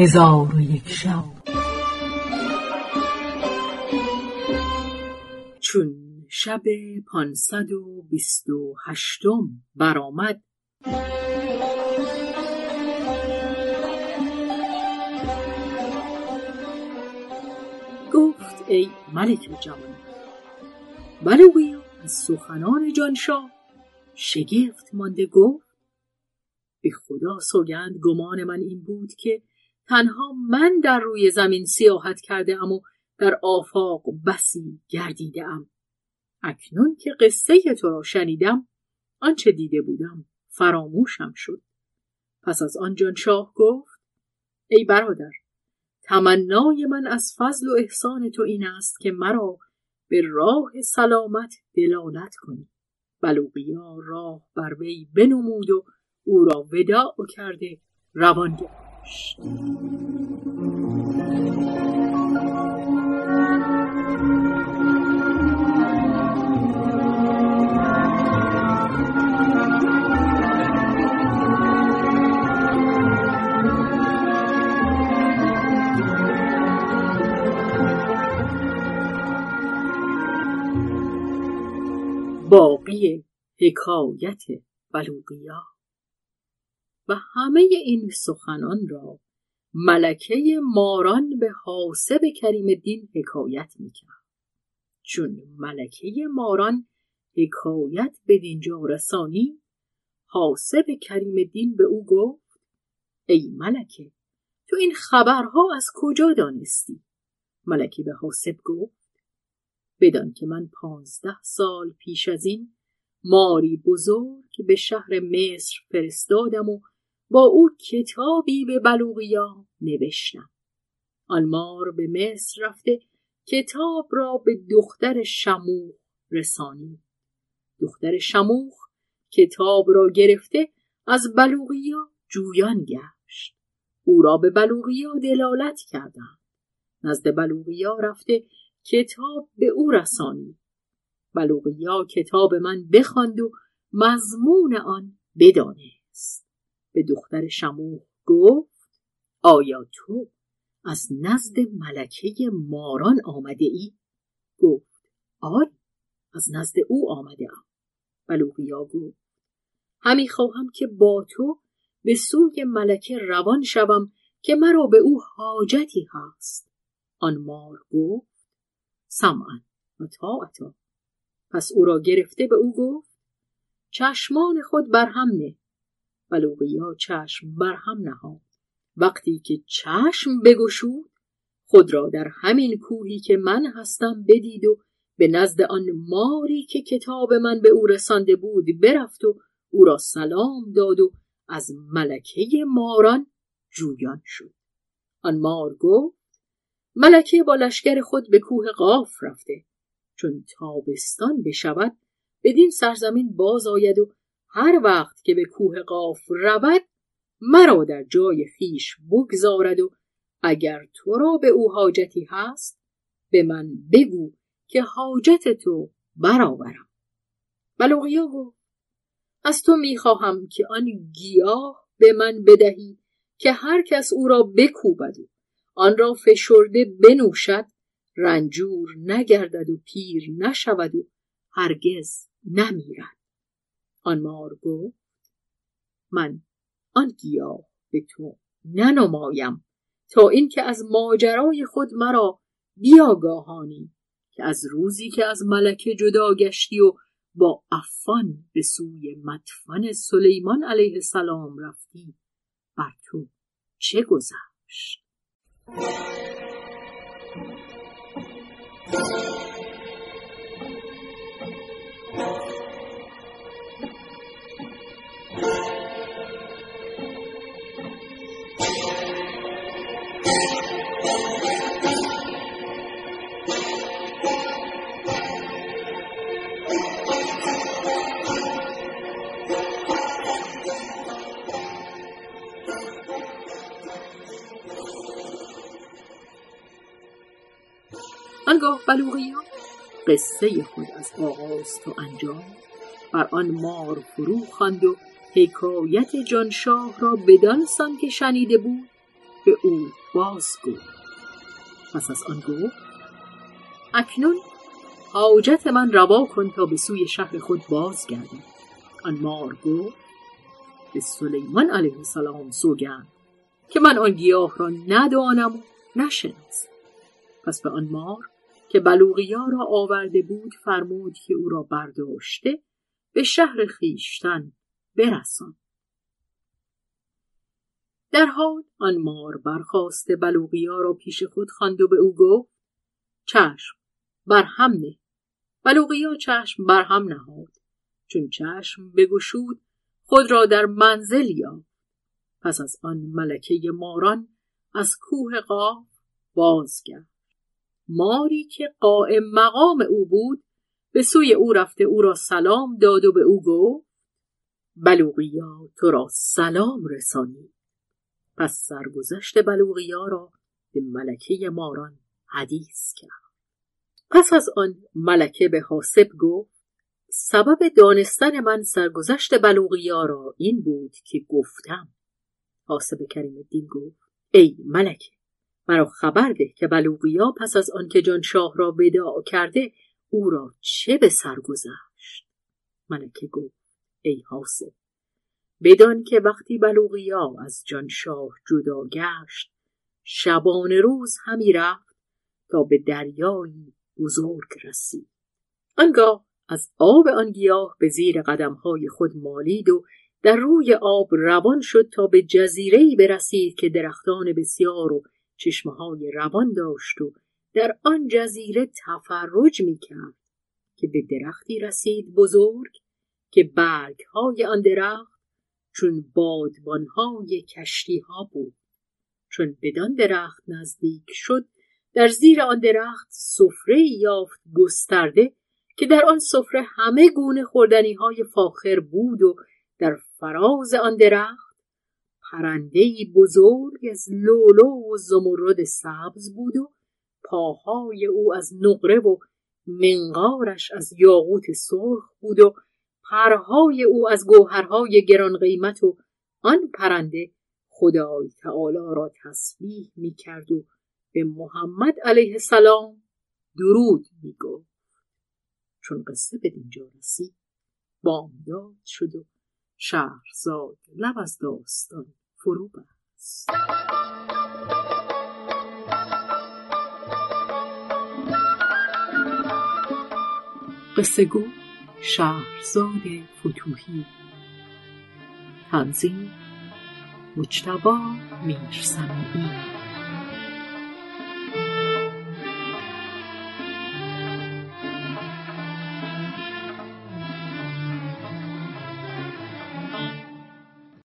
هزار و یک شب. چون شب پانصد و بیست و هشتم برآمد گفت ای ملک جوان بلوغیا از سخنان جانشاه شگفت مانده گفت به خدا سوگند گمان من این بود که تنها من در روی زمین سیاحت کرده ام و در آفاق بسی گردیده ام. اکنون که قصه تو را شنیدم آنچه دیده بودم فراموشم شد. پس از آن جان شاه گفت ای برادر تمنای من از فضل و احسان تو این است که مرا به راه سلامت دلالت کنی. بلوغیا راه بر وی بنمود و او را وداع کرده روان گشت باقی حکایت بلوغیا و همه این سخنان را ملکه ماران به حاسب کریم الدین حکایت می‌کرد. چون ملکه ماران حکایت به دینجا رسانی حاسب کریم الدین به او گفت ای ملکه تو این خبرها از کجا دانستی؟ ملکه به حاسب گفت بدان که من پانزده سال پیش از این ماری بزرگ به شهر مصر فرستادم و با او کتابی به بلوغیا نوشتم. آن مار به مصر رفته کتاب را به دختر شموخ رسانی دختر شموخ کتاب را گرفته از بلوغیا جویان گشت. او را به بلوغیا دلالت کردند. نزد بلوغیا رفته کتاب به او رسانی بلوغیا کتاب من بخواند و مضمون آن بدانست. به دختر شموه گفت آیا تو از نزد ملکه ماران آمده ای؟ گفت آری از نزد او آمده ام. بلوغیا گفت همی خواهم که با تو به سوی ملکه روان شوم که مرا به او حاجتی هست. آن مار گفت سمعا و طاعتا. پس او را گرفته به او گفت چشمان خود برهم نه. بلوغیا چشم برهم نهاد. وقتی که چشم بگشود خود را در همین کوهی که من هستم بدید و به نزد آن ماری که کتاب من به او رسانده بود برفت و او را سلام داد و از ملکه ماران جویان شد. آن مار گفت ملکه با لشکر خود به کوه قاف رفته. چون تابستان بشود بدین سرزمین باز آید و هر وقت که به کوه قاف رود مرا در جای خیش بگذارد و اگر تو را به او حاجتی هست به من بگو که حاجت تو برآورم. بلوغیا گفت از تو می‌خواهم که آن گیاه به من بدهی که هر کس او را بکوبد و آن را فشرده بنوشد رنجور نگردد و پیر نشود و هرگز نمیرد. آن مار گفت من آن گیاه به تو ننمایم. تا اینکه از ماجرای خود مرا بیاگاهانی که از روزی که از ملکه جدا گشتی و با افان به سوی مدفن سلیمان علیه السلام رفتی بر تو چه گذشت؟ آنگاه بلوغیا قصه خود از آغاز تا انجام. بر آن مار فرو خواند و حکایت جانشاه را بدان سان که شنیده بود به او باز گفت. پس از آن گفت اکنون حاجت من روا کن تا به سوی شهر خود بازگردم. آن مار گفت به سلیمان علیه السلام سوگند که من آن گیاه را ندانم و نشناسم پس به آن مار که بلوغیا را آورده بود فرمود که او را برداشته به شهر خیشتن برسان. در حال آن مار برخواسته بلوغیا را پیش خود خواند و به او گفت چشم بر هم نه. بلوغیا چشم بر هم نهاد چون چشم بگشود خود را در منزل یافت. پس از آن ملکه ماران از کوه قاف بازگشت. ماری که قائم مقام او بود به سوی او رفته او را سلام داد و به او گفت بلوغیا تو را سلام رسانی. پس سرگذشت بلوغیا را به ملکه ماران حدیث کرد. پس از آن ملکه به حاسب گفت سبب دانستن من سرگذشت بلوغیا را این بود که گفتم. حاسب کریم الدین گفت ای ملکه مرا خبر ده که بلوغیا پس از آنکه جان شاه را وداع کرده او را چه به سر گذشت؟ ملکه گفت ای حاسب بدان که وقتی بلوغیا از جان شاه جدا گشت شبان روز همی رفت تا به دریایی بزرگ رسید. آنگاه از آب آن گیاه به زیر قدمهای خود مالید و در روی آب روان شد تا به جزیره‌ای برسید که درختان بسیار و چشمه های روان داشت و در آن جزیره تفرج می کرد که به درختی رسید بزرگ که برگ های آن درخت چون بادبان های کشتی ها بود. چون بدان درخت نزدیک شد در زیر آن درخت سفره یافت گسترده که در آن سفره همه گونه خوردنی های فاخر بود و در فراز آن درخت پرندهای بزرگ از لولو و زمرد سبز بود و پاهای او از نقره و منقارش از یاقوت سرخ بود و پرهای او از گوهرهای گران قیمت و آن پرنده خدای تعالی را تسبیح می کرد و به محمد علیه السلام درود می گفت. چون قصه به دینجا رسید بامداد شد و شهرزاد لب از داستان فرو بست. قصه گو شهرزاد فتوهی تنظیم مجتبا میرسمی